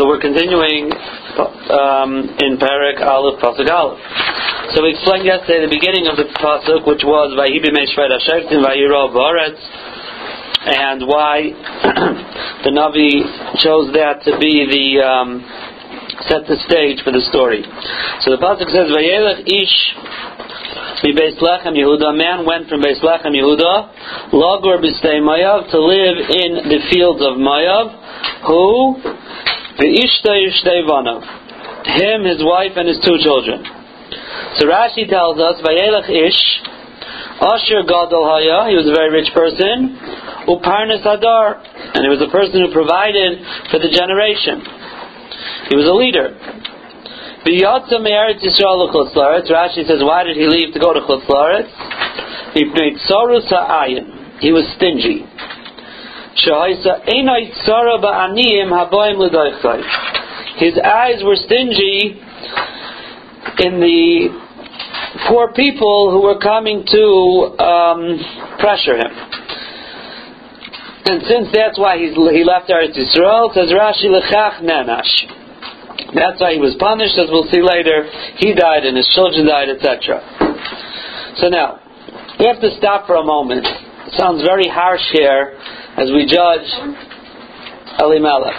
So we're continuing um, in Parak Aleph Pasuk Aleph. So we explained yesterday the beginning of the pasuk, which was Vayibi Meshvet Hashektim Vayiro Baretz, and why the Navi chose that to be the um, set the stage for the story. So the pasuk says Vayelech Ish Yehuda. A man went from Beis Lechem Yehuda, Lagor B'stei Mayav, to live in the fields of Mayav. Who. Him, his wife, and his two children. So Rashi tells us, Vayelech Ish, Asher Gadol Haya, he was a very rich person, Uparnas Hadar, and he was a person who provided for the generation. He was a leader. Rashi says, why did he leave to go to chutz? He was stingy. His eyes were stingy in the poor people who were coming to um, pressure him. And since that's why he left Eretz Yisrael, says Rashi lechach nenash. That's why he was punished, as we'll see later. He died and his children died, etc. So now, we have to stop for a moment. It sounds very harsh here as we judge Elimelech.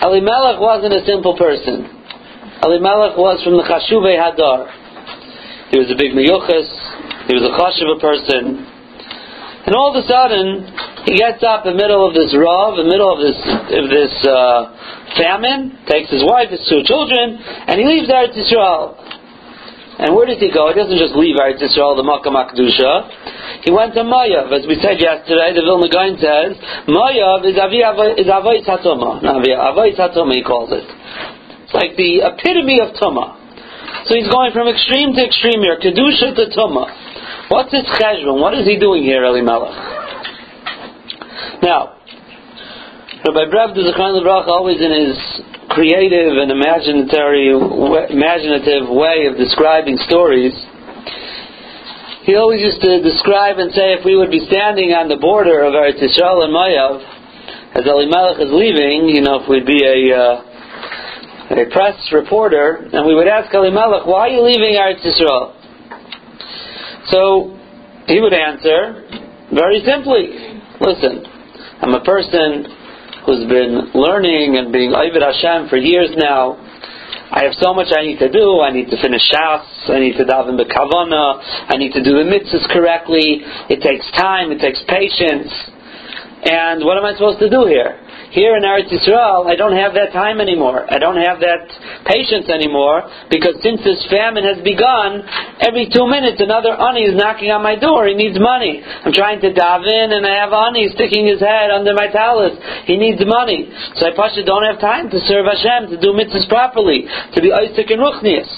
Elimelech wasn't a simple person. Elimelech was from the Chashuvei Hadar. He was a big miyuchas. He was a chashuva person. And all of a sudden, he gets up in the middle of this rav, in the middle of this of this uh, famine, takes his wife, his two children, and he leaves Eretz Yisrael. And where does he go? He doesn't just leave Eretz Yisrael, the Makkah Makdusha. He went to Mayav. As we said yesterday, the Vilna Gaon says, Mayav is Avais Hatoma. Avais Hatoma, he calls it. It's like the epitome of Tuma. So he's going from extreme to extreme here, Kedusha to Tuma. What's his cheshbon? What is he doing here, Elimelech? Now, Rabbi Brev kind of always in his creative and imaginative way of describing stories, he always used to describe and say if we would be standing on the border of Eretz Yisrael and Mayav, as Elimelech is leaving, you know, if we'd be a, uh, a press reporter, and we would ask Elimelech, why are you leaving Eretz Yisrael? So, he would answer, very simply, listen, I'm a person who's been learning and being Ovid Hashem for years now. I have so much I need to do. I need to finish Shas. I need to daven the Kavana. I need to do the mitzvahs correctly. It takes time. It takes patience. And what am I supposed to do here? Here in Eretz Yisrael, I don't have that time anymore. I don't have that patience anymore because since this famine has begun, every two minutes another ani is knocking on my door. He needs money. I'm trying to dive in and I have ani sticking his head under my talus. He needs money. So I pasha don't have time to serve Hashem, to do mitzvahs properly, to be Isaac and Ruchnias.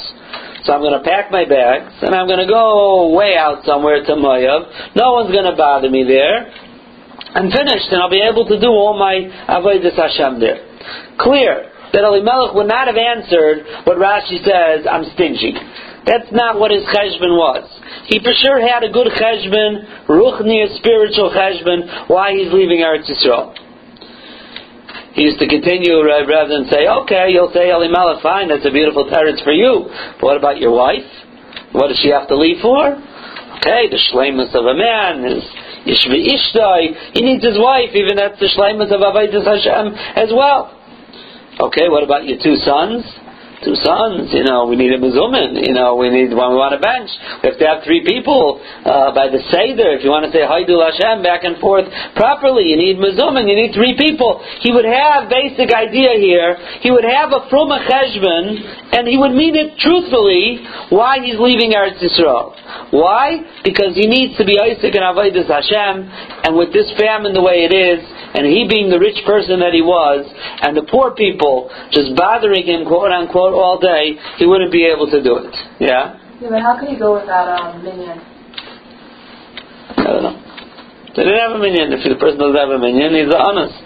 So I'm going to pack my bags and I'm going to go way out somewhere to Moav. No one's going to bother me there and finished, and I'll be able to do all my avodas Hashem there. Clear that Elimelech would not have answered what Rashi says, I'm stingy. That's not what his cheshbon was. He for sure had a good cheshbon, ruchni, a spiritual cheshbon, why he's leaving Eretz Yisrael. He used to continue rather than say, okay, you'll say Elimelech, fine, that's a beautiful terrace for you. But what about your wife? What does she have to leave for? Okay, the shlemus of a man is Ishtoi. He needs his wife, even that's the Shleimus of Avaydus Hashem as well. Okay, what about your two sons? Two sons, you know, we need a mezumin, you know, we need, when we want a bench, we have to have three people, uh, by the Seder, if you want to say Haidul Hashem back and forth properly, you need mezumin, you need three people. He would have basic idea here, he would have a fruma cheshbon, and he would mean it truthfully, why he's leaving Eretz Yisrael. Why? Because he needs to be Isaac and Avodah Hashem, and with this famine the way it is, and he being the rich person that he was, and the poor people just bothering him, quote unquote, all day, he wouldn't be able to do it. Yeah? Yeah, but how can he go without um, minyan? I don't know. They didn't have a minyan. If the person doesn't have a minyan, he's honest.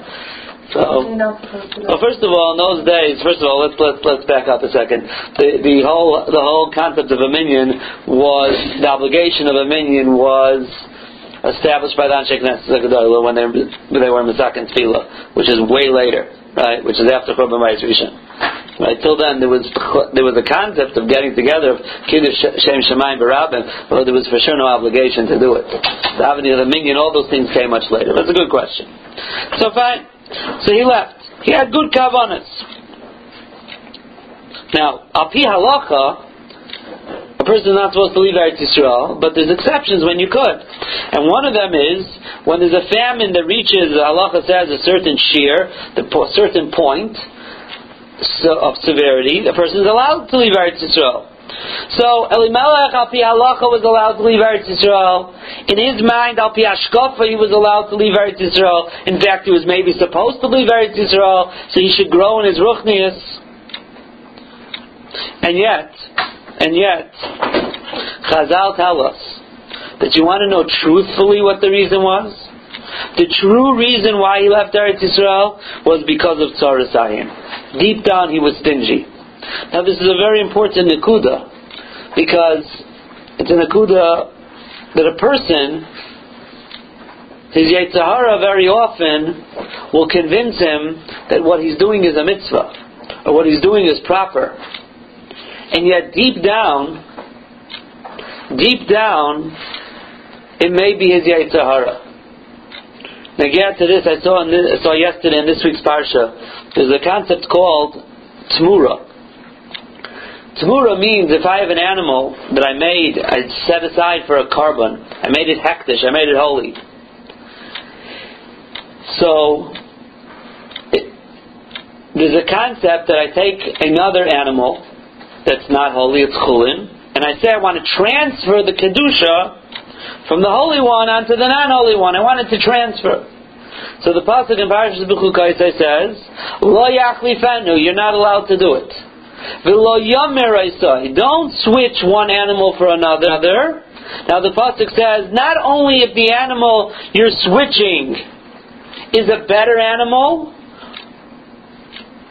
So, well, first of all, in those days, first of all, let's let's let's back up a second. The the whole the whole concept of a minyan was the obligation of a minyan was established by the Anshe Knesset when they when they were Misak and Tefillah, which is way later. right? Which is after Churban Bayis Rishon. Till then there was there was a concept of getting together of Kiddush Shem Shemayim Barabim, but there was for sure no obligation to do it. The Avani of the Minyan, all those things came much later. That's a good question. So fine. So he left. He had good kavanas. Now, Api Halacha, a person is not supposed to leave Eretz Yisrael, but there's exceptions when you could. And one of them is when there's a famine that reaches, halacha says, a certain shear, the certain point of severity, the person is allowed to leave Eretz Yisrael. So Elimelech al halacha was allowed to leave Eretz Yisrael. In his mind, al pi he was allowed to leave Eretz Yisrael. In fact, he was maybe supposed to leave Eretz Yisrael, so he should grow in his ruchnius. And yet, and yet, Chazal tell us that you want to know truthfully what the reason was? The true reason why he left Eretz Yisrael was because of Tzaras Deep down, he was stingy. Now, this is a very important Nakuda, because it's a Nakuda that a person, his Yetzirah very often will convince him that what he's doing is a mitzvah, or what he's doing is proper and yet deep down, deep down, it may be his yetzer hara. Get to this, I saw, this, I saw yesterday in this week's Parsha, there's a concept called Tmura. Tmura means if I have an animal that I made, I set aside for a korban, I made it hektish, I made it holy. So, it, there's a concept that I take another animal that's not holy, it's chulin, and I say I want to transfer the kedusha from the holy one onto the non-holy one. I wanted to transfer. So the pasuk in Parashas Bechukaisa says, "Lo yachlifenu," you're not allowed to do it. V'lo yomer don't switch one animal for another. Now the pasuk says, not only if the animal you're switching is a better animal,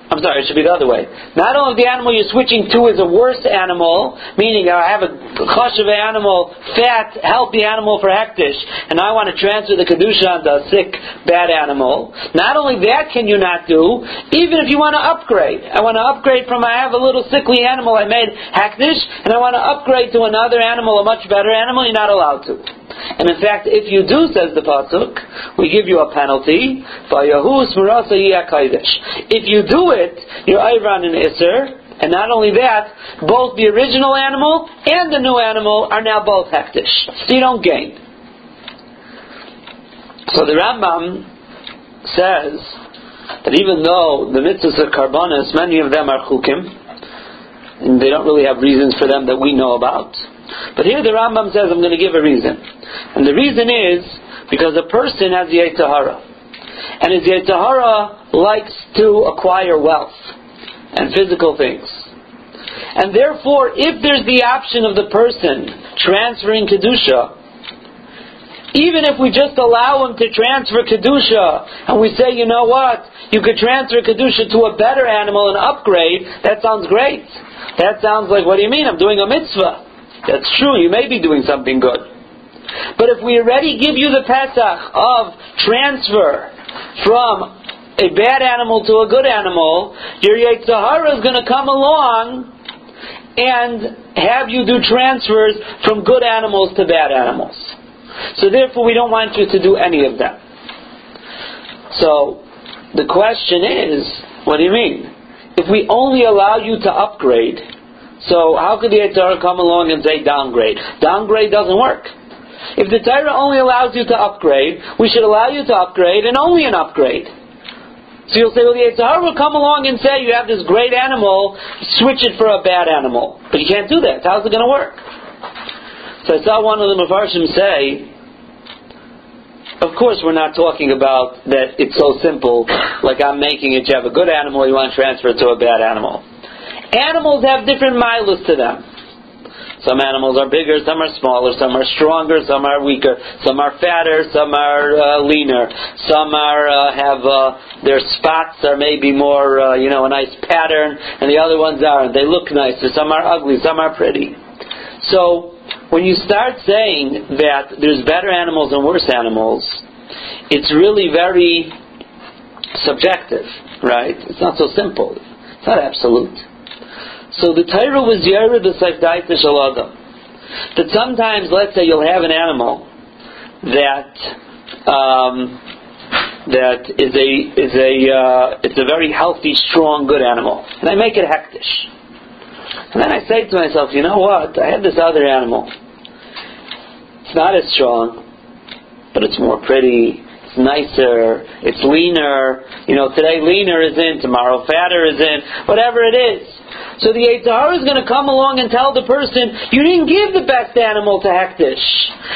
I'm sorry, it should be the other way. Not only the animal you're switching to is a worse animal, meaning I have a chush of animal, fat, healthy animal for hektish, and I want to transfer the kedusha onto a sick, bad animal. Not only that can you not do, even if you want to upgrade. I want to upgrade from I have a little sickly animal I made hektish, and I want to upgrade to another animal, a much better animal. You're not allowed to. And in fact, if you do, says the pasuk, we give you a penalty. If you do it, you're Iran and Isser. And not only that, both the original animal and the new animal are now both hektish. So you don't gain. So the Rambam says that even though the mitzvahs of karbonis, many of them are chukim, and they don't really have reasons for them that we know about. But here the Rambam says, I'm going to give a reason. And the reason is because a person has the. And his Yetzirah likes to acquire wealth and physical things. And therefore, if there's the option of the person transferring Kedusha, even if we just allow him to transfer Kedusha, and we say, you know what, you could transfer Kedusha to a better animal and upgrade, that sounds great. That sounds like, what do you mean? I'm doing a mitzvah. That's true, you may be doing something good. But if we already give you the Pesach of transfer from a bad animal to a good animal, your Yetzirah is going to come along and have you do transfers from good animals to bad animals. So therefore we don't want you to do any of that. So the question is, what do you mean? If we only allow you to upgrade, so how could the Torah come along and say downgrade? Downgrade doesn't work. If the Torah only allows you to upgrade, we should allow you to upgrade and only an upgrade. So you'll say, well, the Yitzhar will come along and say, you have this great animal, switch it for a bad animal. But you can't do that. How's it going to work? So I saw one of the Mepharshim say, of course we're not talking about that it's so simple, like I'm making it, you have a good animal, you want to transfer it to a bad animal. Animals have different milas to them. Some animals are bigger, some are smaller, some are stronger, some are weaker, some are fatter, some are uh, leaner, some are uh, have uh, their spots are maybe more uh, you know a nice pattern, and the other ones aren't. They look nicer. Some are ugly, some are pretty. So when you start saying that there's better animals and worse animals, it's really very subjective. right? It's not so simple. It's not absolute. So the Torah was Yerid the Seifdaita Shalada. That sometimes, let's say, you'll have an animal that um, that is a is a uh, it's a very healthy, strong, good animal, and I make it hektish. And then I say to myself, you know what? I have this other animal. It's not as strong, but it's more pretty. It's nicer. It's leaner. You know, today leaner is in, tomorrow fatter is in. Whatever it is. So the Eitzahar is going to come along and tell the person, you didn't give the best animal to Hektish.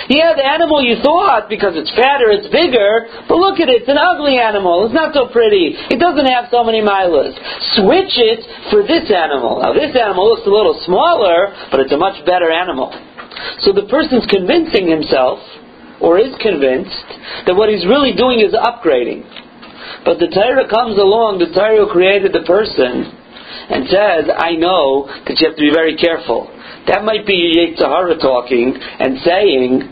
Yeah, the animal you thought, because it's fatter, it's bigger, but look at it, it's an ugly animal. It's not so pretty. It doesn't have so many milas. Switch it for this animal. Now this animal looks a little smaller, but it's a much better animal. So the person's convincing himself, or is convinced, that what he's really doing is upgrading. But the Torah comes along, the Torah created the person, and says, I know that you have to be very careful. That might be Yetzirah talking and saying,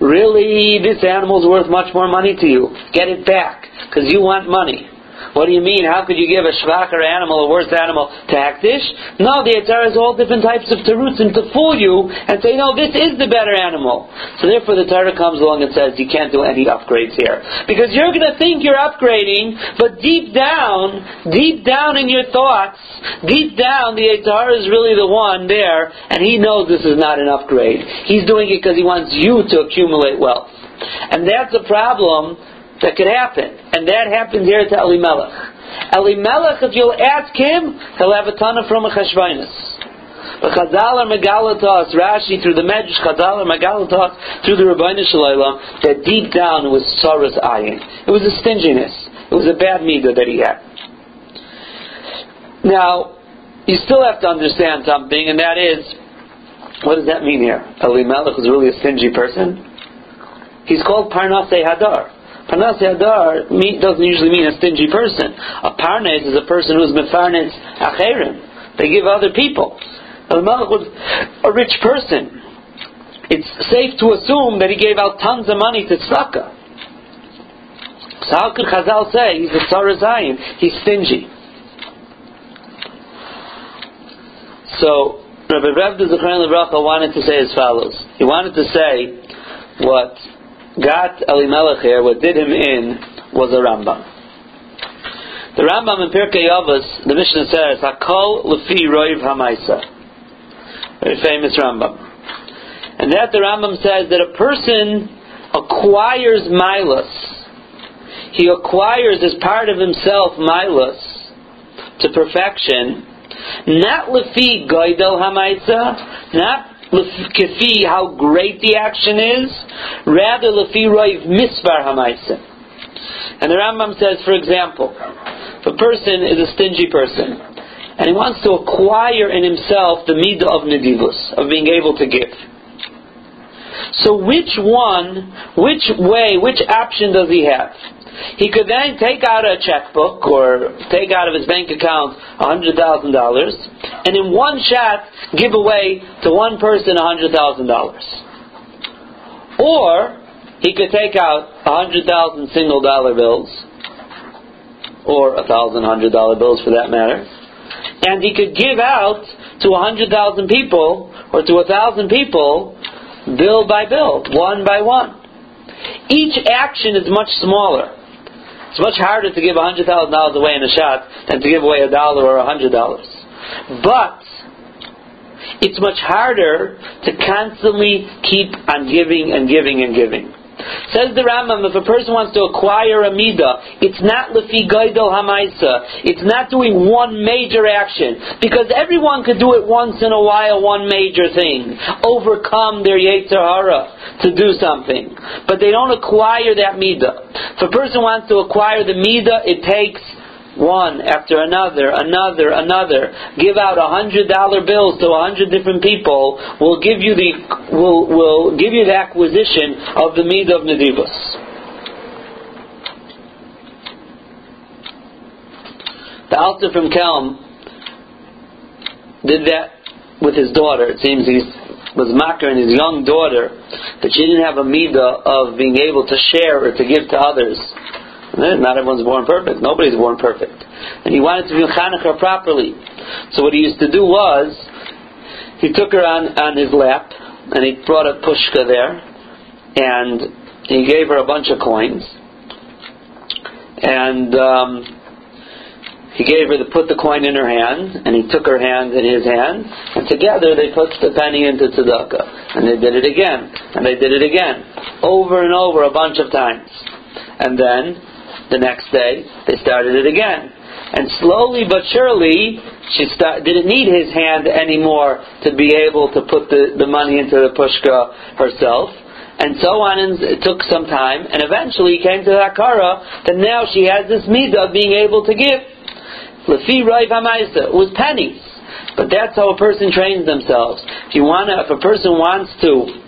really, this animal is worth much more money to you. Get it back, because you want money. What do you mean? How could you give a shvacher animal, a worse animal, to Hakdish? No, the Yitzhar has all different types of terutzim to fool you and say, no, this is the better animal. So therefore the Torah comes along and says, you can't do any upgrades here. Because you're going to think you're upgrading, but deep down, deep down in your thoughts, deep down, the Yitzhar is really the one there, and he knows this is not an upgrade. He's doing it because he wants you to accumulate wealth. And that's a problem that could happen. And that happened here to Elimelech. Elimelech, if you'll ask him, he'll have a ton of from a cheshbonus. But Chazal megalatos, Rashi through the Medrash, Chazal megalatos through the Rabbeinu Shalom, that deep down it was tzaras ayin. It was a stinginess. It was a bad midah that he had. Now, you still have to understand something, and that is, what does that mean here? Elimelech was really a stingy person? He's called Parnasei Hadar. Parnas Hadar doesn't usually mean a stingy person. A Parnes is a person who's Mefarnes Acherim. They give other people. Elimelech was a rich person. It's safe to assume that he gave out tons of money to tzedakah. So how could Chazal say he's a Sarah Zion? He's stingy. So Rabbi Reb Zechariah wanted to say as follows. He wanted to say what got Elimelech here, what did him in, was a Rambam. The Rambam in Pirkei Avos, the Mishnah says, Hakol lefi roiv hamaisa. Very famous Rambam. And that the Rambam says that a person acquires milas. He acquires as part of himself milas to perfection, not lefi goidel hamaisa, not lefi how great the action is, rather lefi roiv misbar hamaisa. And the Rambam says, for example, if a person is a stingy person, and he wants to acquire in himself the midah of nedivus, of being able to give. So which one, which way, which option does he have? He could then take out a checkbook or take out of his bank account $100,000 and in one shot give away to one person $100,000. Or he could take out $100,000 single dollar bills or a $1,000 hundred dollar bills for that matter and he could give out to a 100,000 people or to a 1,000 people bill by bill, one by one. Each action is much smaller. It's much harder to give $100,000 away in a shot than to give away a dollar or $100. But it's much harder to constantly keep on giving and giving and giving. Says the Rambam, if a person wants to acquire a midah, it's not lefi gaidol hamaisa. It's not doing one major action because everyone could do it once in a while, one major thing, overcome their yetzer hara to do something, but they don't acquire that midah. If a person wants to acquire the midah, it takes one after another, another, another. Give out a hundred dollar bills to a hundred different people will give you the will will give you the acquisition of the mead of Nedivus. The Alter from Kelm did that with his daughter. It seems he was makar and his young daughter that she didn't have a midah of being able to share or to give to others. Not everyone's born perfect. Nobody's born perfect. and he wanted to be her properly. So what he used to do was, he took her on, on his lap, and he brought a pushka there, and he gave her a bunch of coins, and um, he gave her to put the coin in her hand, and he took her hand in his hand, and together they put the penny into tzedakah. And they did it again, and they did it again, over and over a bunch of times. And then, the next day, they started it again. And slowly but surely, she start, didn't need his hand anymore to be able to put the, the money into the pushka herself. And so on, and it took some time, and eventually he came to the Akara that now she has this midah of being able to give. Lefi Raiv Hamaisa. It was pennies. But that's how a person trains themselves. If you want, to, if a person wants to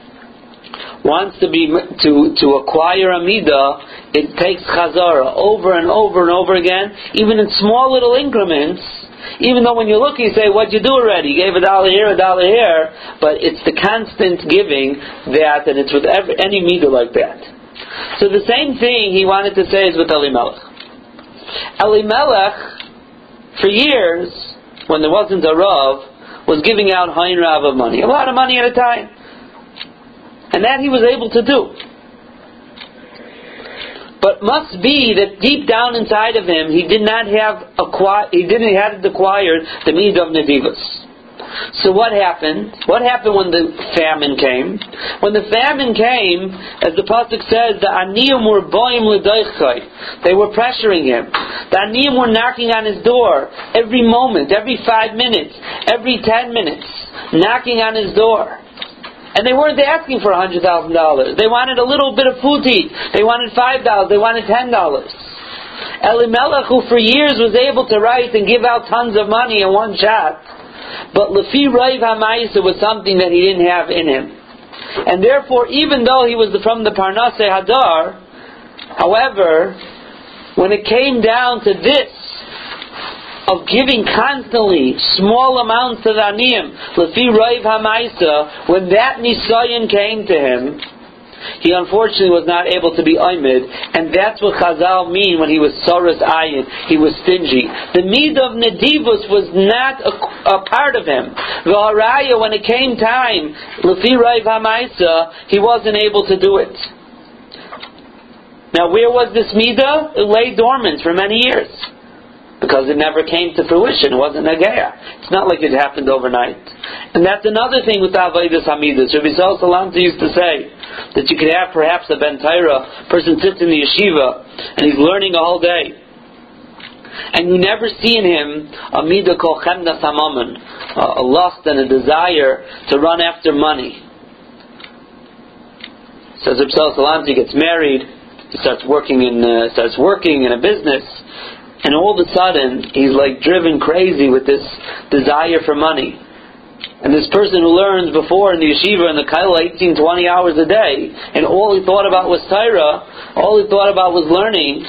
wants to be to to acquire a midah, it takes chazara over and over and over again, even in small little increments. Even though when you look, you say, "What'd you do already? You gave a dollar here, a dollar here," but it's the constant giving that, and it's with every, any midah like that. So the same thing he wanted to say is with Elimelech. Elimelech, for years, when there wasn't a rav, was giving out hein rav of money, a lot of money at a time. And that he was able to do. But must be that deep down inside of him, he did not have acquired, he didn't have acquired the need of nedivus. So what happened? What happened when the famine came? When the famine came, as the pasuk says, the aniyim were boim l'doichai. They were pressuring him. The aniyim were knocking on his door every moment, every five minutes, every ten minutes, knocking on his door. And they weren't asking for $100,000. They wanted a little bit of food to eat. They wanted $5. They wanted $10. Elimelech, who for years was able to write and give out tons of money in one shot, but Lefi Raiv HaMaisa was something that he didn't have in him. And therefore, even though he was from the Parnasei Hadar, however, when it came down to this, of giving constantly small amounts to the aniyim, lefi raiv hamaisa, when that nisayan came to him, he unfortunately was not able to be oimid, and that's what Chazal mean when he was soras ayin. He was stingy. The need of nedivus was not a, a part of him. The haraya, when it came time, lefi raiv hamaisa, he wasn't able to do it. Now, where was this midah? It lay dormant for many years because it never came to fruition. It wasn't Nageya. It's not like it happened overnight. And that's another thing with Avodah Hamidus. Rabbi Zal Salanter used to say that you could have perhaps a Ben Taira, person sits in the yeshiva and he's learning a whole day. And you never see in him a midah kol chemna samaman, a lust and a desire to run after money. Says Rabbi Salanter, he gets married, he starts working in uh, starts working in a business, and all of a sudden he's like driven crazy with this desire for money. And this person who learns before in the yeshiva and the kaila 18, 20 hours a day, and all he thought about was Torah, all he thought about was learning,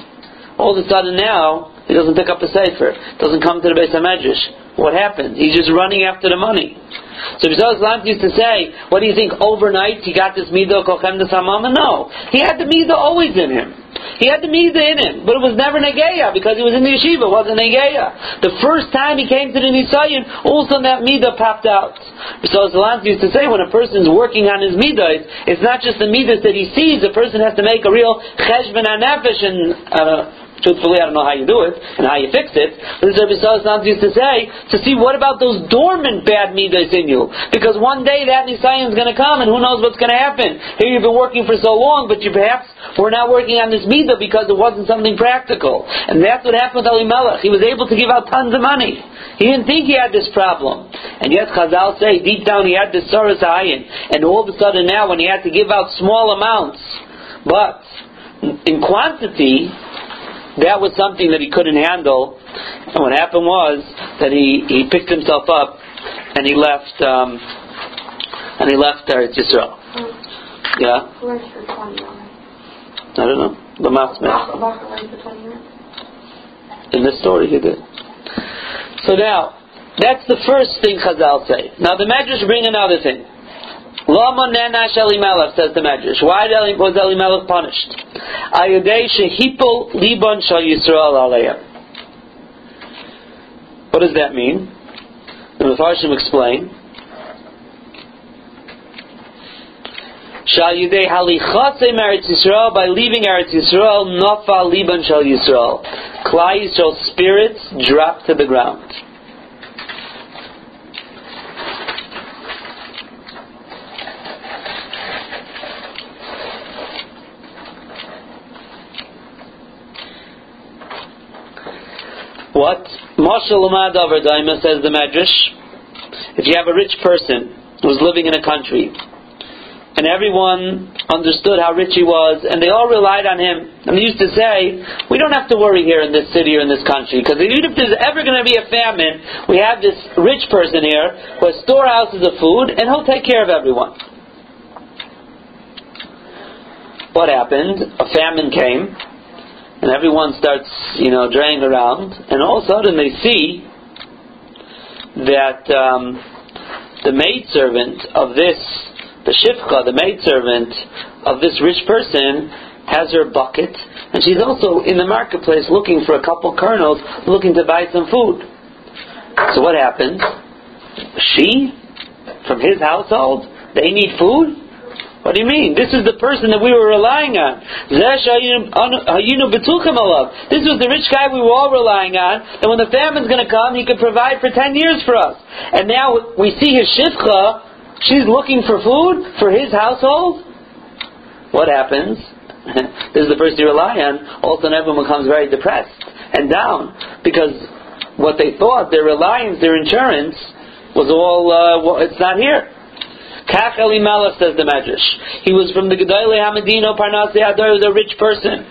all of a sudden now, he doesn't pick up a sefer, doesn't come to the Beis HaMedrash. What happened? He's just running after the money. So Rizal used to say, what do you think, overnight he got this midah kochem samama? No. He had the midah always in him. He had the midah in him, but it was never negeya because he was in the yeshiva. It wasn't negeya. The first time he came to the nisayin, all of a sudden that midah popped out. So Salant used to say, when a person is working on his midah, it's not just the midah that he sees. The person has to make a real cheshbon anefesh and uh, Truthfully, I don't know how you do it and how you fix it. But as Rabbi Salas used to say, to see what about those dormant bad midas in you? Because one day that Nisayan is going to come and who knows what's going to happen. Here you've been working for so long, but you perhaps were not working on this midah because it wasn't something practical. And that's what happened with Elimelech. He was able to give out tons of money. He didn't think he had this problem. And yet Chazal say, deep down he had this Saras Ayin. And all of a sudden now when he had to give out small amounts, but in quantity, that was something that he couldn't handle. And what happened was that he, he picked himself up and he left um, and he left there Eretz Yisrael. Yeah. I don't know. The In this story, he did. So now, that's the first thing Chazal say. Now the Medrash bring another thing. Lama nenash Elimelech, says the Medrash. Why was Elimelech punished? Ayadei shehipol liban shal Yisrael aleya. What does that mean? The Mepharshim explain. Shal Yudei Halichase Eretz Yisrael, by leaving Eretz Yisrael, Nafal Liban Shal Yisrael. Klai Yisrael's spirits drop to the ground. What? Mashal Umad Daima says the Medrash. If you have a rich person who's living in a country, and everyone understood how rich he was, and they all relied on him. And they used to say, "We don't have to worry here in this city or in this country, because even if there's ever going to be a famine, we have this rich person here who has storehouses of food, and he'll take care of everyone." What happened? A famine came, and everyone starts, you know, draying around, and all of a sudden they see that um, the maidservant of this the shifcha, the maidservant of this rich person, has her bucket, and she's also in the marketplace looking for a couple kernels, looking to buy some food. So what happens? She, from his household, they need food? What do you mean? This is the person that we were relying on. This was the rich guy we were all relying on, and when the famine's going to come, he could provide for 10 years for us. And now we see his shifcha, She's looking for food for his household. What happens? this is the person you rely on. All of a sudden, everyone becomes very depressed and down because what they thought, their reliance, their insurance, was all, uh, well, it's not here. Kach Elimelech says the Medrash. He was from the Gedolei Hamadino Parnasei Adar, was a rich person.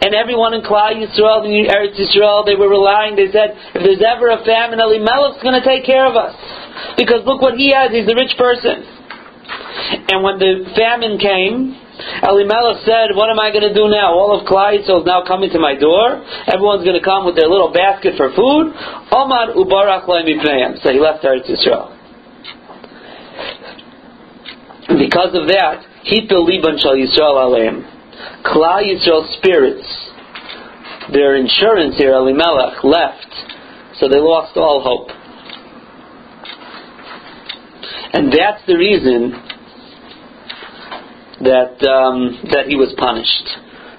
And everyone in Klal Yisrael, in Eretz Yisrael, they were relying, they said, if there's ever a famine, Elimelech's going to take care of us. Because look what he has, he's a rich person. And when the famine came, Elimelech said, what am I going to do now? All of Klal Yisrael is now coming to my door. Everyone's going to come with their little basket for food. Omar ubarach So he left Eretz Yisrael. Because of that, Hipil Liban Shal Yisrael Aleim. Klal Yisrael spirits, their insurance here, Elimelech, left. So they lost all hope. And that's the reason that um, that he was punished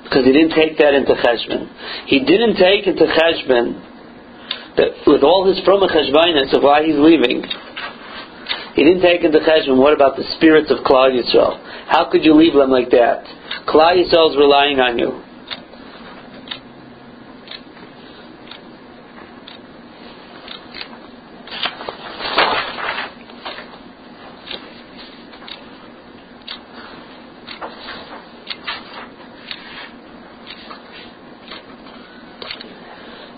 because he didn't take that into cheshbon. He didn't take into cheshbon that with all his from of why he's leaving. He didn't take into cheshbon. What about the spirits of Klal Yisrael? How could you leave them like that? Klal Yisrael is relying on you.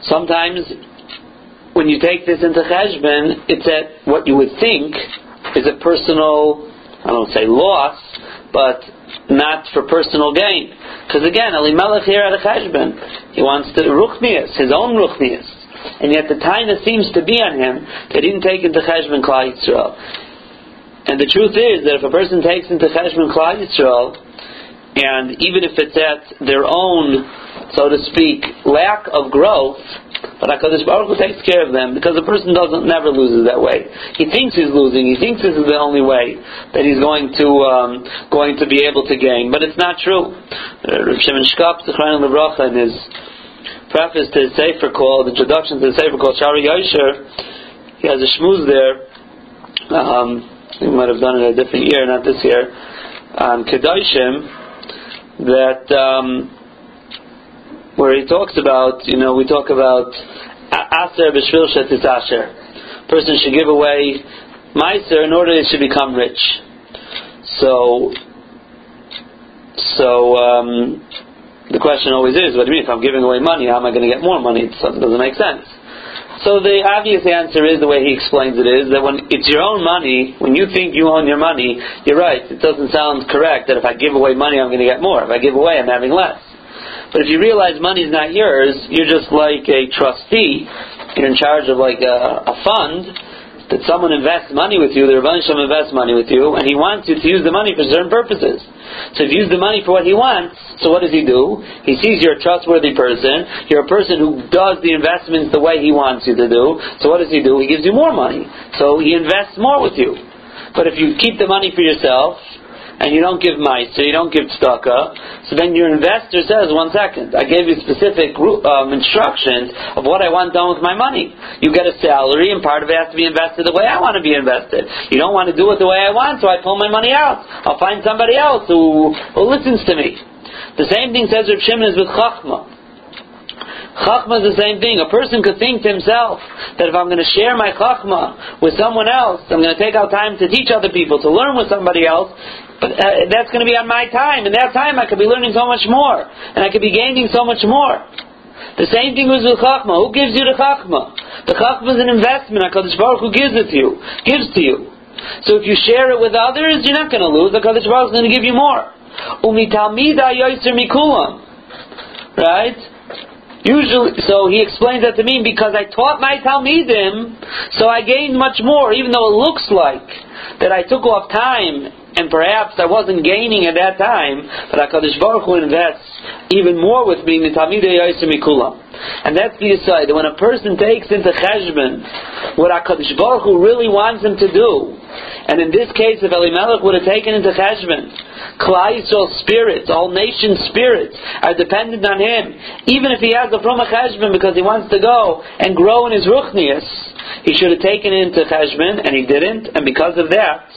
sometimes when you take this into cheshbon, it's at what you would think is a personal, I don't say loss, but not for personal gain. Because again, Elimelech here at a cheshbon, he wants to ruchnias, his own ruchnias. And yet the taina seems to be on him that he didn't take into cheshbon Klal Yisrael. And the truth is that if a person takes into cheshbon Klal Yisrael, and even if it's at their own, so to speak, lack of growth, but HaKadosh Baruch Hu takes care of them because the person doesn't never loses that way. He thinks he's losing. He thinks this is the only way that he's going to um, going to be able to gain, but it's not true. Uh, Rav Shimon Shkop Zechron Levracha in his preface to his Sefer called introduction to the Sefer called Shaarei Yosher, he has a shmooze there. Um, he might have done it a different year, not this year. On Kedoshim, that um, where he talks about, you know, we talk about aser b'shvil shetis asher. Person should give away meiser in order should become rich. So, so um, the question always is, what do you mean? If I'm giving away money, how am I going to get more money? It doesn't make sense. So the obvious answer is the way he explains it is that when it's your own money, when you think you own your money, you're right. It doesn't sound correct that if I give away money, I'm going to get more. If I give away, I'm having less. But if you realize money's not yours, you're just like a trustee. You're in charge of like a, a fund. that someone invests money with you, the Rabban Shem invests money with you, and he wants you to use the money for certain purposes. So if you use the money for what he wants, so what does he do? He sees you're a trustworthy person, you're a person who does the investments the way he wants you to do, so what does he do? He gives you more money. So he invests more with you. But if you keep the money for yourself, and you don't give so you don't give tzedakah, so then your investor says, one second, I gave you specific um, instructions of what I want done with my money. You get a salary, and part of it has to be invested the way I want to be invested. You don't want to do it the way I want, so I pull my money out. I'll find somebody else who, who listens to me. The same thing says Reb Shimon is with Chachma. Chachma is the same thing. A person could think to himself that if I'm going to share my Chachma with someone else, I'm going to take out time to teach other people, to learn with somebody else, but uh, that's going to be on my time. In that time, I could be learning so much more, and I could be gaining so much more. The same thing was with Chachma. Who gives you the Chachma? The Chachma is an investment. HaKadosh Baruch Hu gives it to you, gives to you. So if you share it with others, you're not going to lose. HaKadosh Baruch is going to give you more. Umitalmida yoyser mikulam. Right? Usually, so he explains that to me because I taught my Talmidim, so I gained much more, even though it looks like that I took off time and perhaps I wasn't gaining at that time, but HaKadosh Baruch Hu invests even more with me in Talmidei Yosem And that's the aside, that when a person takes into Cheshbon what HaKadosh Baruch Hu really wants him to do, and in this case, if Elimelech would have taken into Cheshbon, Yisrael spirits, all nation spirits, are dependent on him, even if he has a from a Cheshbon because he wants to go and grow in his Ruchnius, he should have taken into Cheshbon, and he didn't, and because of that,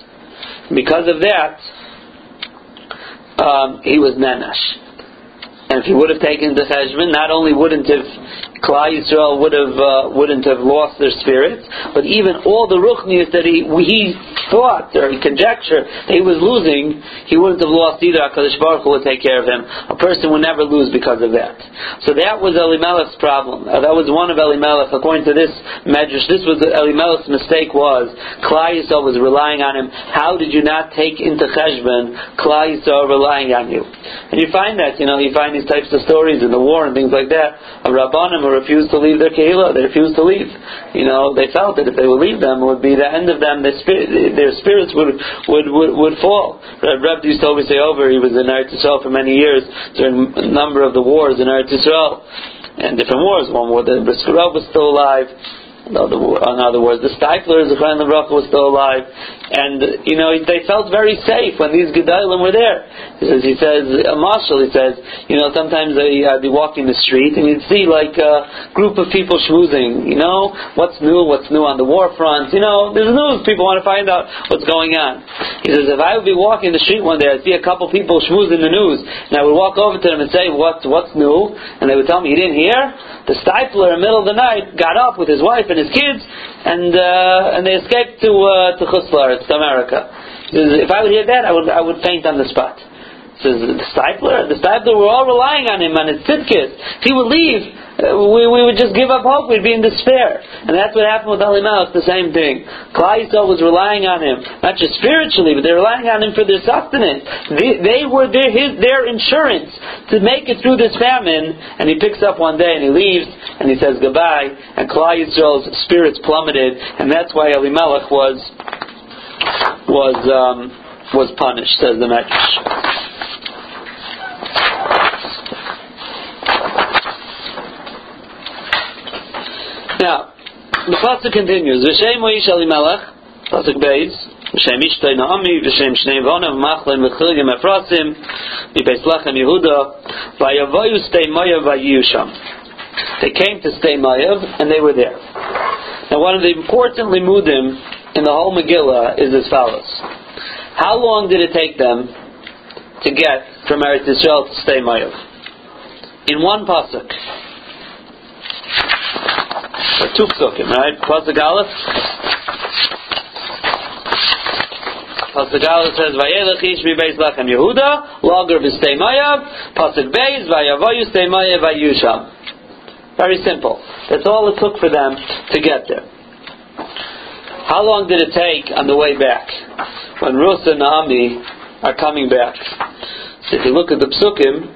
because of that, um, he was Nenash. And if he would have taken the cheshbon, not only wouldn't have Klal Yisrael would have uh, wouldn't have lost their spirit, but even all the ruchnias that he he thought or he conjectured that he was losing, he wouldn't have lost either. Hakadosh Baruch Hu would take care of him. A person would never lose because of that. So that was Elimelech's problem. Uh, that was one of Elimelech, according to this medrash. This was Elimelech's mistake was Klal Yisrael was relying on him. How did you not take into cheshbon Klal Yisrael relying on you? And you find that you know you find these types of stories in the war and things like that. A rabbanim refused to leave their kehillah, they refused to leave. You know they felt that if they would leave them, it would be the end of them. Their, spirit, their spirits would would would, would fall. Reb used to always say over. He was in Eretz Yisrael for many years during a number of the wars in Eretz Yisrael and different wars. One war the Brisker was still alive in other, in words, the Steipler, Zechariah Bracha, was still alive, and you know they felt very safe when these Gedalim were there. He says, he says, a marshal, he says, you know, sometimes they uh, be walking the street and you'd see like a group of people schmoozing. You know, what's new? What's new on the war front? You know, there's news. People want to find out what's going on. He says, if I would be walking the street one day, I'd see a couple people schmoozing the news, and I would walk over to them and say, what's what's new? And they would tell me, you didn't hear? The Steipler, in the middle of the night, got up with his wife and his kids, and uh, and they escaped to uh, to chutz la'aretz, to America. Says, if I would hear that, I would I would faint on the spot. Says the Steipler, the Steipler, we're all relying on him on his tzidkis. If he would leave, we, we would just give up hope. We'd be in despair, and that's what happened with Elimelech. The same thing. Klal Yisrael was relying on him, not just spiritually, but they're relying on him for their sustenance. They, they were their his, their insurance to make it through this famine. And he picks up one day and he leaves and he says goodbye. And Klal Yisrael's spirits plummeted, and that's why Elimelech was was um, was punished, says the Medrash. Now, the pasuk continues. V'shem Moish Elimelech, pasuk Beis. V'shem Ishtay Naomi, V'shem Shnei Vonav, Machlon, V'Chilyon Efrasim, V'beis Lachem Yehuda, V'yavoyu Stay Moyav V'yusham. They came to Stay Moyav, and they were there. Now, one of the important limudim in the whole Megillah is as follows. How long did it take them to get from Eretz Yisrael to Stay Moyav? In one pasuk or two psukim, right? Pasuk Aleph. Pasuk Aleph says, "Vayelech ish mi beis lachem Yehuda, longer v'stei mayav." Pasuk Beis, "Vayavoyu stei mayav vayusham." Very simple. That's all it took for them to get there. How long did it take on the way back? When Rus and Naomi are coming back. So if you look at the psukim,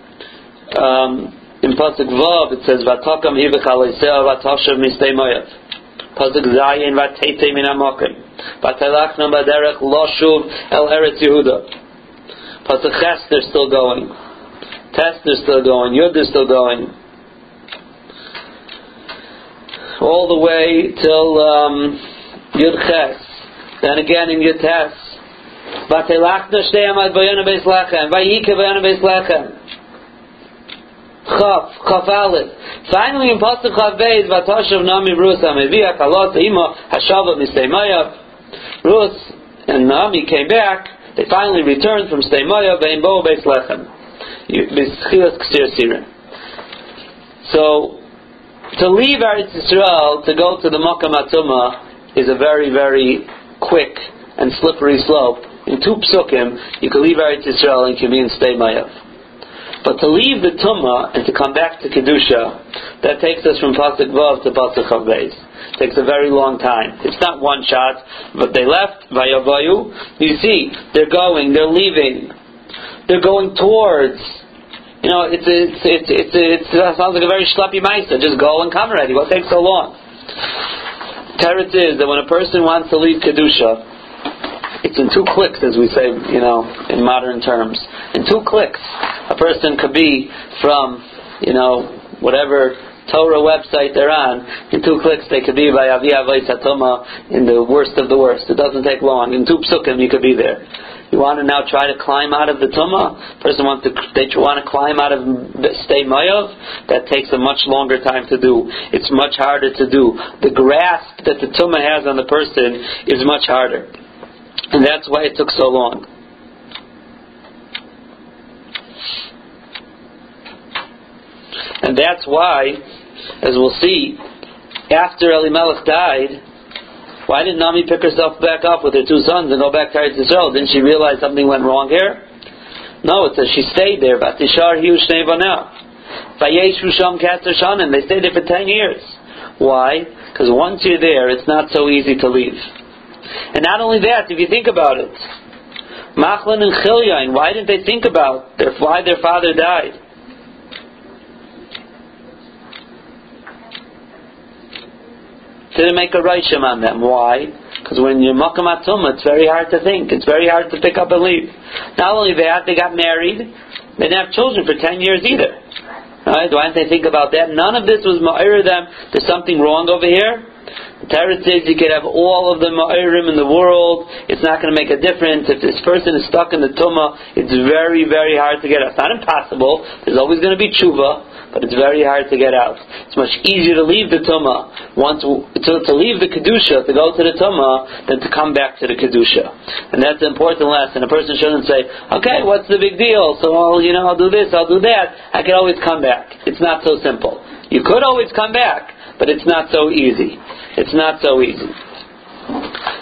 um, in Pasuk Vav it says Vatakam Hivach Aleisea Vatashav Mistei Moyav. Pasuk Zayin Vatete Min Amokim. Vatalachna Baderech Loshuv El Eretz Yehuda. Pasuk Ches, they're still going. Test, they're still going. Yud, they're still going. All the way till um, Yud Ches. Then again in Yud Tes. Vatelachna Shtei Amad Bayana Beis Lechem. Vayike Bayana Beis Lechem. Chaf, Chaf Aleph. Finally, in Pasuk Chav Beis, Vatashav Nami Rus Amevia Kalot Ima Hashava Mistemayav. Rus and Nami came back. They finally returned from Stemayav Vein Bo Beis Lechem. So, to leave Eretz Yisrael to go to the Makkah Matzuma is a very, very quick and slippery slope. In two psukim, you can leave Eretz Yisrael and you can be in Stemayav. But to leave the Tumma and to come back to Kedusha, that takes us from Pasuk Vav to Pasuk Chavbeis. Takes a very long time. It's not one shot, but they left, Vayavayu. You see, they're going, they're leaving, they're going towards. You know, it's it's it's it's, it's it sounds like a very schleppy meister. Just go and come already. What takes so long? Teretz is that when a person wants to leave Kedusha, in two clicks, as we say, you know, in modern terms. In two clicks, a person could be from, you know, whatever Torah website they're on. In two clicks, they could be by Aviyah Satoma in the worst of the worst. It doesn't take long. In two psukim, you could be there. You want to now try to climb out of the tumah. Person wants to they want to climb out of stay mayov. That takes a much longer time to do. It's much harder to do. The grasp that the tumah has on the person is much harder. And that's why it took so long. And that's why, as we'll see, after Elimelech died, why didn't Nami pick herself back up with her two sons and go back to Eretz Yisrael? Didn't she realize something went wrong here? No, it says she stayed there. Vatishar hiu shnei. Vayeshu sham shanim. They stayed there for ten years. Why? Because once you're there, it's not so easy to leave. And not only that, if you think about it, Machlon and Chilyon, why didn't they think about their, why their father died? Didn't make a Rishim on them. Why? Because when you're Makam it's very hard to think. It's very hard to pick up and leave. Not only that, they got married. They didn't have children for 10 years either. Right? Why didn't they think about that? None of this was Ma'ir them. There's something wrong over here. The Torah says you could have all of the ma'irim in the world. It's not going to make a difference. If this person is stuck in the tumah, it's very, very hard to get out. It's not impossible. There's always going to be tshuva, but it's very hard to get out. It's much easier to leave the tumah, once to, to leave the kedusha, to go to the tumah, than to come back to the kedusha. And that's an important lesson. A person shouldn't say, okay, what's the big deal? So, I'll, you know, I'll do this, I'll do that. I can always come back. It's not so simple. You could always come back, but it's not so easy. It's not so easy.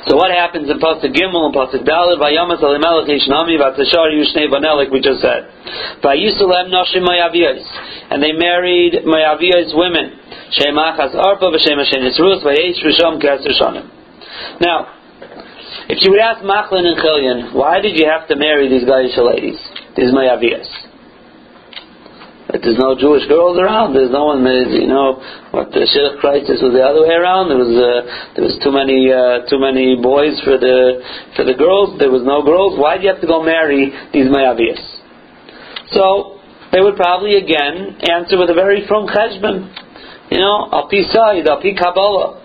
So what happens in Pasuk Gimel and Pasuk Dalad? Vayamas Elimelech Ishnami Vatashar Yushnei Banel, we just said. Vayusalem Noshim Mayaviyos, and they married Mayaviyos women. Shemachas Arpa v'Shem Hashem Yisrus Shanim. Now, if you would ask Machlon and Chilyon, why did you have to marry these Gaisha ladies, these Mayaviyos? There's no Jewish girls around. There's no one. You know, what the shidduch crisis was the other way around. There was uh, there was too many uh, too many boys for the for the girls. There was no girls. Why do you have to go marry these Mayavias? So they would probably again answer with a very from cheshbon. You know, al pi al pi kabbalah.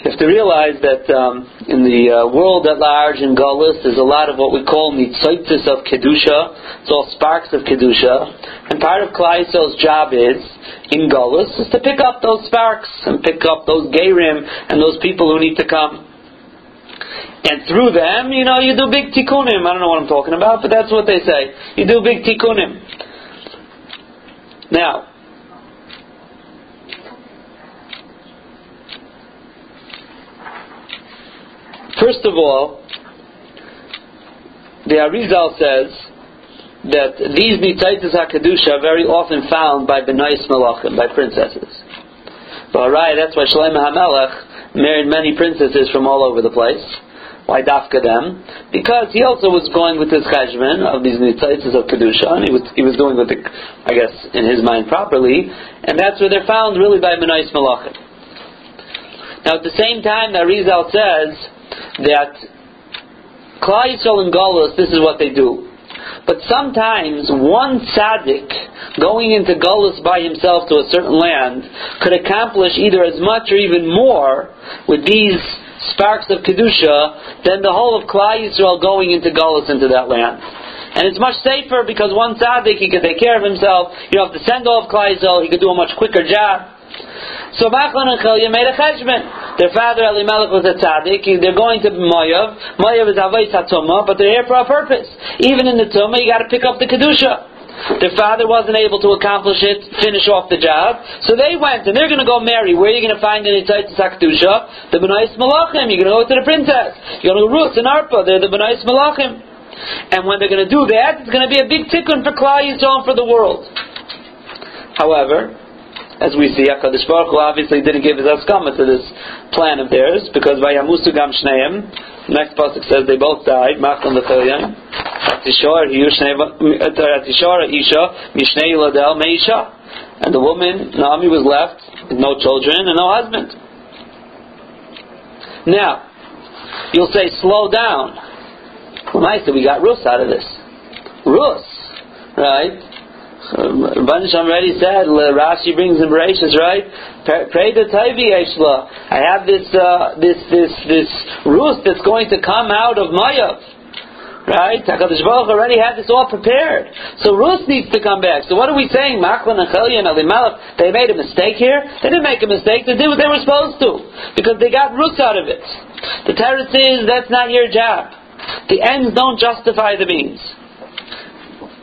Have to realize that um, in the uh, world at large in Gullus, there's a lot of what we call mitzaitis of kedusha. It's all sparks of kedusha, and part of Klaisel's job is in Gullus is to pick up those sparks and pick up those gerim and those people who need to come. And through them, you know, you do big tikkunim. I don't know what I'm talking about, but that's what they say. You do big tikkunim. Now, First of all, the Arizal says that these Nitaitis HaKadusha are very often found by Benais Malachim, by princesses. But right, that's why Shlomo HaMelech married many princesses from all over the place. Why Dafka them? Because he also was going with his cheshbon of these Nitaitis of Kedusha, and he was, he was doing with it, I guess, in his mind properly, and that's where they're found really by Benais Malachim. Now, at the same time, the Arizal says that Klal Yisrael and Golos, this is what they do. But sometimes one tzaddik going into Golos by himself to a certain land could accomplish either as much or even more with these sparks of kedusha than the whole of Klal Yisrael going into Golos into that land. And it's much safer because one tzaddik, he can take care of himself. You don't have to send off Klal Yisrael. He could do a much quicker job. So Machlon and Chilya made a cheshbon. Their father Elimelech was a tzaddik. They're going to Moav. Moav is Avais HaTumah, but they're here for a purpose. Even in the Tumah, you got to pick up the Kedusha. Their father wasn't able to accomplish it, finish off the job. So they went, and they're going to go marry. Where are you going to find the Nitzaitis HaKedusha? The Benais Malachim. You're going to go to the princess. You're going to go Ruth and Arpa. They're the Benais Malachim. And when they're going to do that, it's going to be a big tikkun for Klal Yisrael for the world. However, as we see, HaKadosh Baruch Hu obviously didn't give his askama to this plan of theirs, because by Yamusu Gam Shneim, next pasuk says they both died, Machlon V'Chilyon, Atishor uh, Isha, Mishnei Yiladel Meisha, and the woman, Naomi, was left with no children and no husband. Now, you'll say, slow down. Well, nice that we got Rus out of this. Rus, right? Rabban already said, Rashi brings in Bereshis, right? Pray the Taivi Eshla. I have this, uh, this, this, this roost that's going to come out of Mayav. Right? HaKadosh Baruch already had this all prepared. So Rus needs to come back. So what are we saying? Machlon and Chelya and they made a mistake here? They didn't make a mistake. They did what they were supposed to. Because they got Rus out of it. The Teretz is, that's not your job. The ends don't justify the means.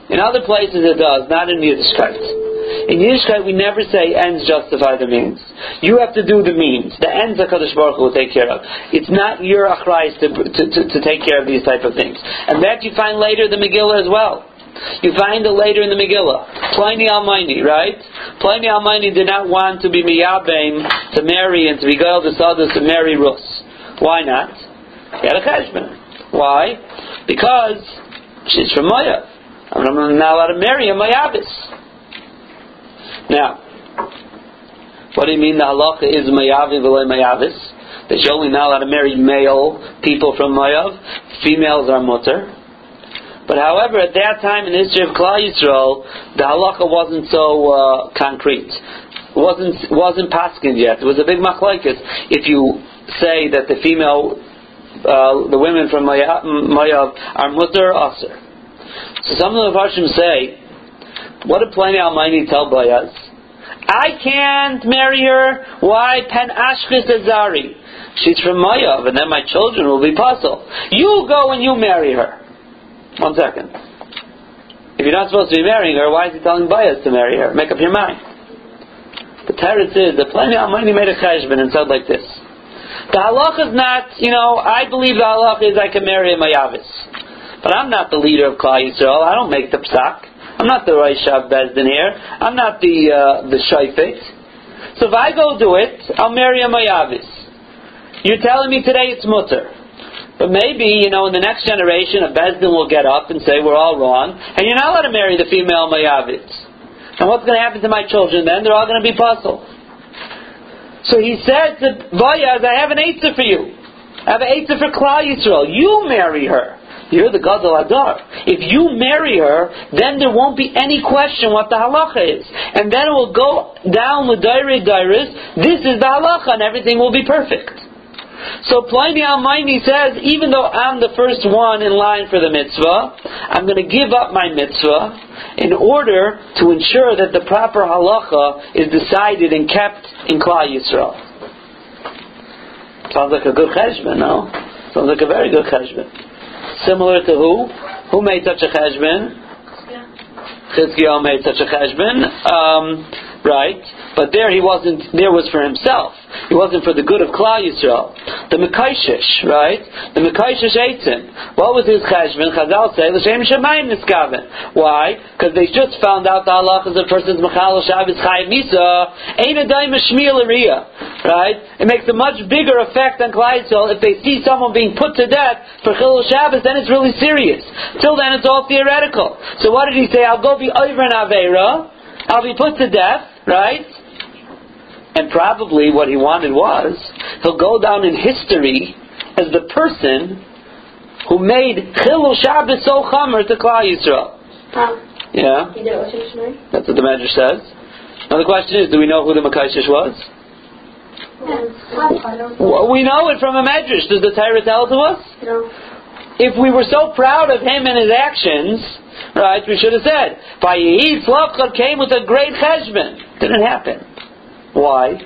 In other places it does, not in Yiddishkeit. In Yiddishkeit we never say ends justify the means. You have to do the means. The ends HaKadosh Baruch Hu will take care of. It's not your achrayis to, to, to, to, take care of these type of things. And that you find later in the Megillah as well. You find it later in the Megillah. Ploni Almoni, right? Ploni Almoni did not want to be Miyabim to marry and to be Gael the Sadus to marry Rus. Why not? He had a. Why? Because she's from Moab. I'm not allowed to marry a Mayabis. Now, what do you mean the halacha is Mayavi v'le Mayavis? That you're only not allowed to marry male people from Mayav. Females are mutter. But however, at that time in the history of Klal Yisrael, the halacha wasn't so uh, concrete. It wasn't wasn't paskin yet. It was a big machlokes. If you say that the female, uh, the women from Mayav are mutter, aser. So some of the Farshim say, what did Ploni Almoni tell Boaz? I can't marry her. Why? Pen Ashkis Azari. She's from Mayav, and then my children will be puzzled. You go and you marry her. One second. If you're not supposed to be marrying her, why is he telling Boaz to marry her? Make up your mind. The teretz is that Ploni Almoni made a cheshbon and said like this. The halach is not, you know, I believe the halach is I can marry a Mayavis. But I'm not the leader of Klal Yisrael. I don't make the psak. I'm not the Rosh Bezdin here. I'm not the uh, the Shaifet. So if I go do it, I'll marry a Mayavis. You're telling me today it's mutter. But maybe, you know, in the next generation, a Bezdin will get up and say, we're all wrong, and you're not allowed to marry the female Mayavis. And what's going to happen to my children then? They're all going to be puzzled. So he said to Boaz, I have an Eitzah for you. I have an Eitzah for Klal Yisrael. You marry her. You're the Gadol Adar. If you marry her, then there won't be any question what the halacha is. And then it will go down with Dairi Dairis, this is the halacha, and everything will be perfect. So Ploni Almoni says, even though I'm the first one in line for the mitzvah, I'm going to give up my mitzvah in order to ensure that the proper halacha is decided and kept in Klal Yisrael. Sounds like a good cheshbon, no? Sounds like a very good cheshbon. Similar to who? Who made such a cheshbon? Chizkiyahu made such a cheshbon. Um, right? But there he wasn't, there was for himself. He wasn't for the good of Klal Yisrael. The Mekaishish, right? The Mekaishish Eitzim. What was his cheshbon? Chazal say, the L'shem Shemayim Niskaven. Why? Because they just found out the halachas of person's Mechal Shabbos Chayiv Misa, ain't a daim Right? It makes a much bigger effect on Klal Yisrael if they see someone being put to death for Chilul Shabbos, then it's really serious. Till then it's all theoretical. So what did he say? I'll go be over in Aveira, I'll be put to death, right? And probably what he wanted was he'll go down in history as the person who made Chilul Shabbos so chamer to Klal Yisrael. Yeah, He did it with Shishmai? that's what the Medrash says. Now the question is, do we know who the Makaishish was? Well, we know it from a Medrash. Does the Torah tell to us? No. If we were so proud of him and his actions, right, we should have said, Vayehi Tzlavchad came with a great cheshbon. Didn't happen. Why?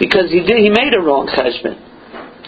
Because he did, he made a wrong cheshbon.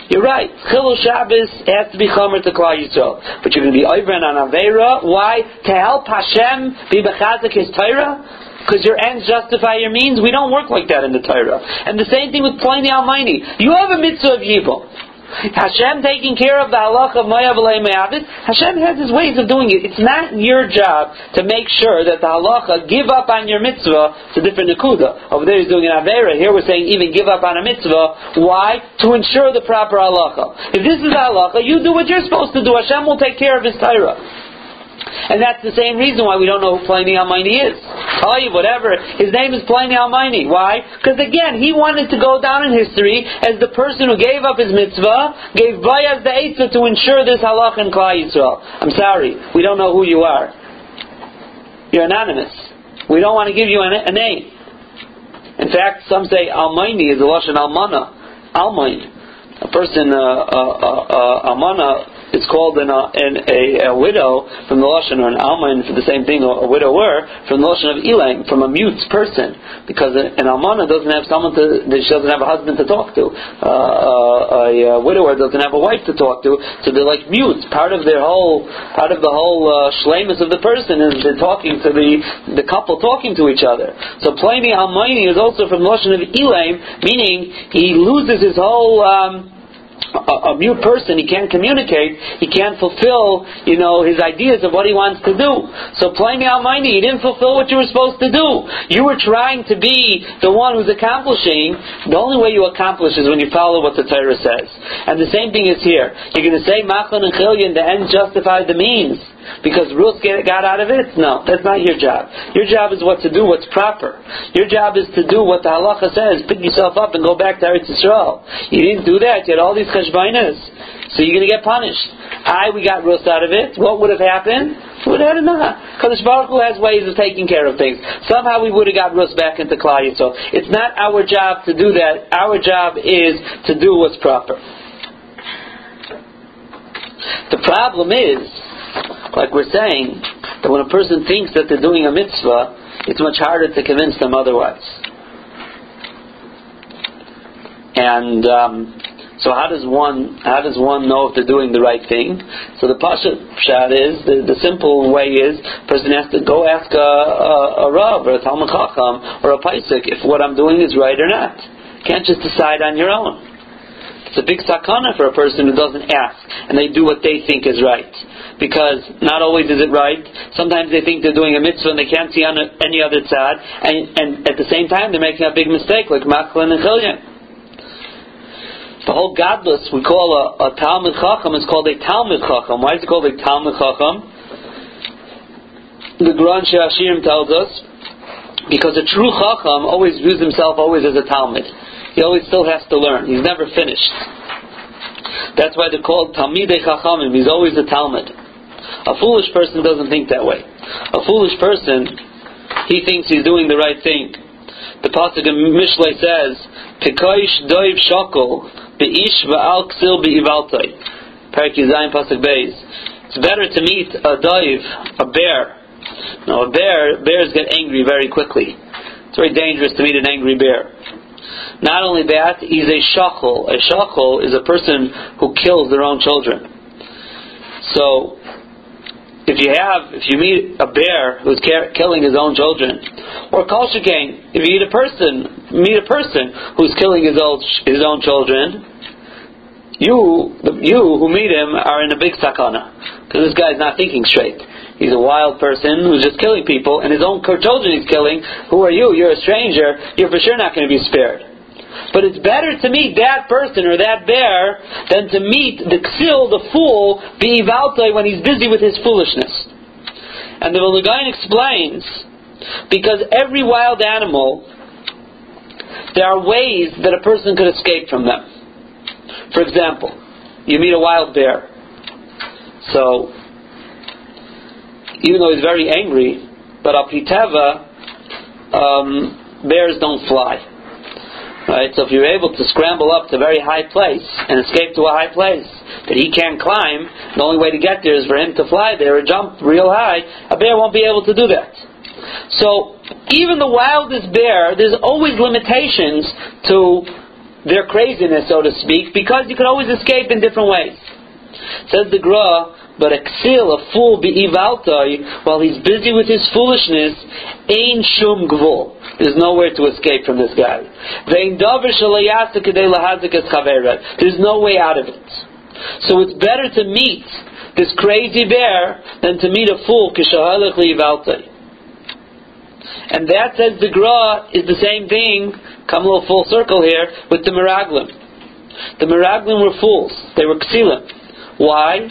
You're right. Chilul Shabbos has to be chomer to Klal Yisrael, but you're going to be oivren on Avera. Why? To help Hashem be bechazik His Torah. Because your ends justify your means. We don't work like that in the Torah. And the same thing with Ploni Almoni. You have a mitzvah of Yibum. Hashem taking care of the halacha of Moav Alei Me'avis, Hashem has his ways of doing it. It's not your job to make sure that the halacha give up on your mitzvah. It's a different nakuda. Over there he's doing an avera. Here we're saying even give up on a mitzvah. Why? To ensure the proper halacha. If this is the halacha, you do what you're supposed to do. Hashem will take care of his Torah. And that's the same reason why we don't know who Ploni Almoni is. Tayyib, whatever. His name is Ploni Almoni. Why? Because again, he wanted to go down in history as the person who gave up his mitzvah, gave Boaz the eitzah to ensure this halach in Klal Yisrael. I'm sorry, we don't know who you are. You're anonymous. We don't want to give you a, name. In fact, some say Almoni is a lashon almana. Almain. A person, uh, uh, uh, uh, almana, is called an, uh, an, a, a widow from the lashon or an almain for the same thing, or a widower from the lashon of elang, from a mute person, because an almana doesn't have someone to, she doesn't have a husband to talk to. Uh, uh, a, uh, widower doesn't have a wife to talk to, so they're like mutes. Part of their whole, part of the whole uh, shlemus of the person is they're talking to the the couple talking to each other. So Ploni Almoni is also from the lashon of elang, meaning he loses his whole. Um, a, a mute person, he can't communicate, he can't fulfill, you know, his ideas of what he wants to do. So Ploni Almoni, you didn't fulfill what you were supposed to do. You were trying to be the one who's accomplishing. The only way you accomplish is when you follow what the Torah says. And the same thing is here. You're going to say Machlon and Chilyon, the end justify the means. Because Ruth got out of it? No, that's not your job. Your job is what to do what's proper. Your job is to do what the halacha says. Pick yourself up and go back to Eretz Yisrael. You didn't do that. You had all these cheshbainas. So you're going to get punished. I, we got Ruth out of it. What would have happened? Would have enough. Because Baruch Hu has ways of taking care of things. Somehow we would have got Ruth back into Klal Yisrael. It's not our job to do that. Our job is to do what's proper. The problem is, like we're saying, that when a person thinks that they're doing a mitzvah, it's much harder to convince them otherwise. And um, so, how does one how does one know if they're doing the right thing? So the pashat pshat is the, the simple way is person has to go ask a, a, a rav or a talmud chacham or a paisik if what I'm doing is right or not. Can't just decide on your own. It's a big sakana for a person who doesn't ask and they do what they think is right. Because not always is it right. Sometimes they think they're doing a mitzvah and they can't see on any other tzad, and, and at the same time they're making a big mistake, like Machlon and Chilyon. The whole godless we call a, a Talmud Chacham is called a Talmud Chacham. Why is it called a Talmud Chacham? The Gran Shashirim tells us because a true Chacham always views himself always as a Talmud. He always still has to learn. He's never finished. That's why they're called Talmidei Chachamim. He's always a Talmud. A foolish person doesn't think that way. A foolish person, he thinks he's doing the right thing. The pasuk in Mishlei says, "Pikoish doiv shokol beish va'al ksil be'ivaltoi." Parak Yizayim pasuk beis. It's better to meet a doiv, a bear. Now, a bear, bears get angry very quickly. It's very dangerous to meet an angry bear. Not only that, he's a shachol. A shachol is a person who kills their own children. So, if you have, if you meet a bear who's killing his own children, or kol shekain, if you meet a person, meet a person who's killing his own his own children, you you who meet him are in a big sakana because this guy's not thinking straight. He's a wild person who's just killing people, and his own children he's killing. Who are you? You're a stranger. You're for sure not going to be spared. But it's better to meet that person or that bear than to meet the ksil, the fool, the ivaltai when he's busy with his foolishness. And the Vilna Gaon explains, because every wild animal, there are ways that a person could escape from them. For example, you meet a wild bear. So, even though he's very angry, but apiteva, um, bears don't fly. Right? So if you're able to scramble up to a very high place and escape to a high place that he can't climb, the only way to get there is for him to fly there or jump real high, a bear won't be able to do that. So even the wildest bear, there's always limitations to their craziness, so to speak, because you can always escape in different ways. Says the Gra, but a ksil, a fool, be ivaltai, while he's busy with his foolishness, ain shum gvul. There's nowhere to escape from this guy. There's no way out of it. So it's better to meet this crazy bear than to meet a fool, and that says the Gra is the same thing, come a little full circle here, with the Meraglim. The Meraglim were fools. They were Ksilim. Why?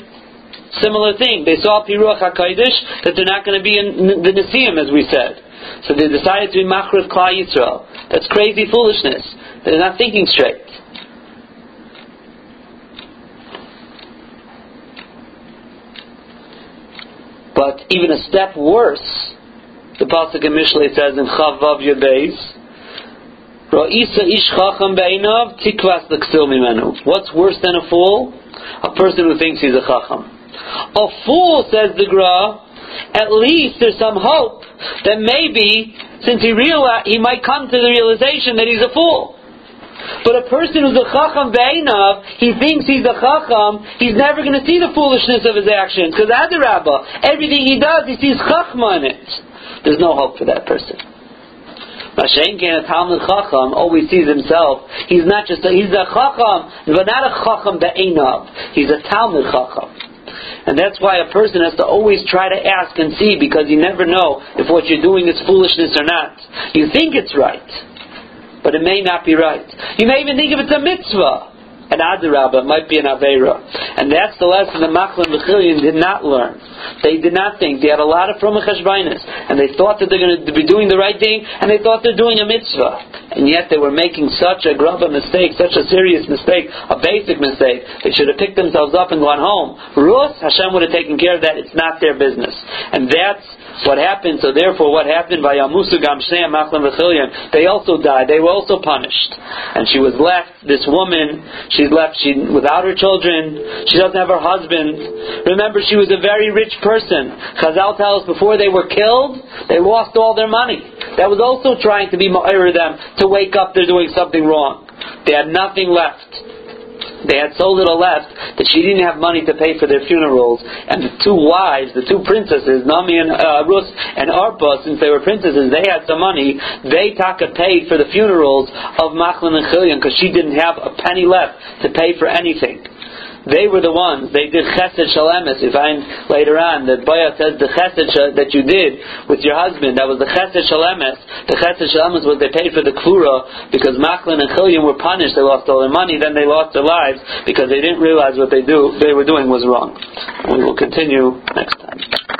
Similar thing. They saw Piruach HaKadosh that they're not going to be in the Nisim, as we said. So they decided to be Machriv Klal Yisrael. That's crazy foolishness. They're not thinking straight. But even a step worse, the pasuk in Mishlei says in Chavav Yabeis, Ra'isa ish chacham be'inav tikvas l'ksil mimenu. What's worse than a fool? A person who thinks he's a chacham. A fool, says the Gra, at least there's some hope that maybe, since he realize, he might come to the realization that he's a fool. But a person who's a chacham be'inav, he thinks he's a chacham, he's never going to see the foolishness of his actions. Because Adarabba, everything he does, he sees chachma in it there's no hope for that person. Mashen a Talmud Chacham always sees himself. He's not just a, he's a Chacham, but not a Chacham be'enav. He's a Talmud Chacham. And that's why a person has to always try to ask and see because you never know if what you're doing is foolishness or not. You think it's right, but it may not be right. You may even think if it's a mitzvah an Adirabba, might be an Avera. And that's the lesson that Machlon V'Chilyon did not learn. They did not think. They had a lot of from and they thought that they're going to be doing the right thing, and they thought they're doing a mitzvah. And yet they were making such a grubba mistake, such a serious mistake, a basic mistake. They should have picked themselves up and gone home. Rus, Hashem would have taken care of that. It's not their business. And that's what happened. So therefore, what happened by Yamusu Gamsheim Machlon V'Chilyon, they also died. They were also punished. And she was left, this woman, she's left she, without her children. She doesn't have her husband. Remember, she was a very rich person. Chazal tells us before they were killed, they lost all their money. That was also trying to be ma'ir them to wake up they're doing something wrong. They had nothing left. They had so little left that she didn't have money to pay for their funerals. And the two wives, the two princesses, Nami and uh, Rus and Arpa, since they were princesses, they had some money. They taka paid for the funerals of Machlon and Chilyon because she didn't have a penny left to pay for anything. They were the ones, they did chesed shalemis. You find later on that Boya says the chesed that you did with your husband, that was the chesed shalemis. The chesed shalemis was they paid for the klura because Machlon and Chilyon were punished, they lost all their money, then they lost their lives because they didn't realize what they do they were doing was wrong. We will continue next time.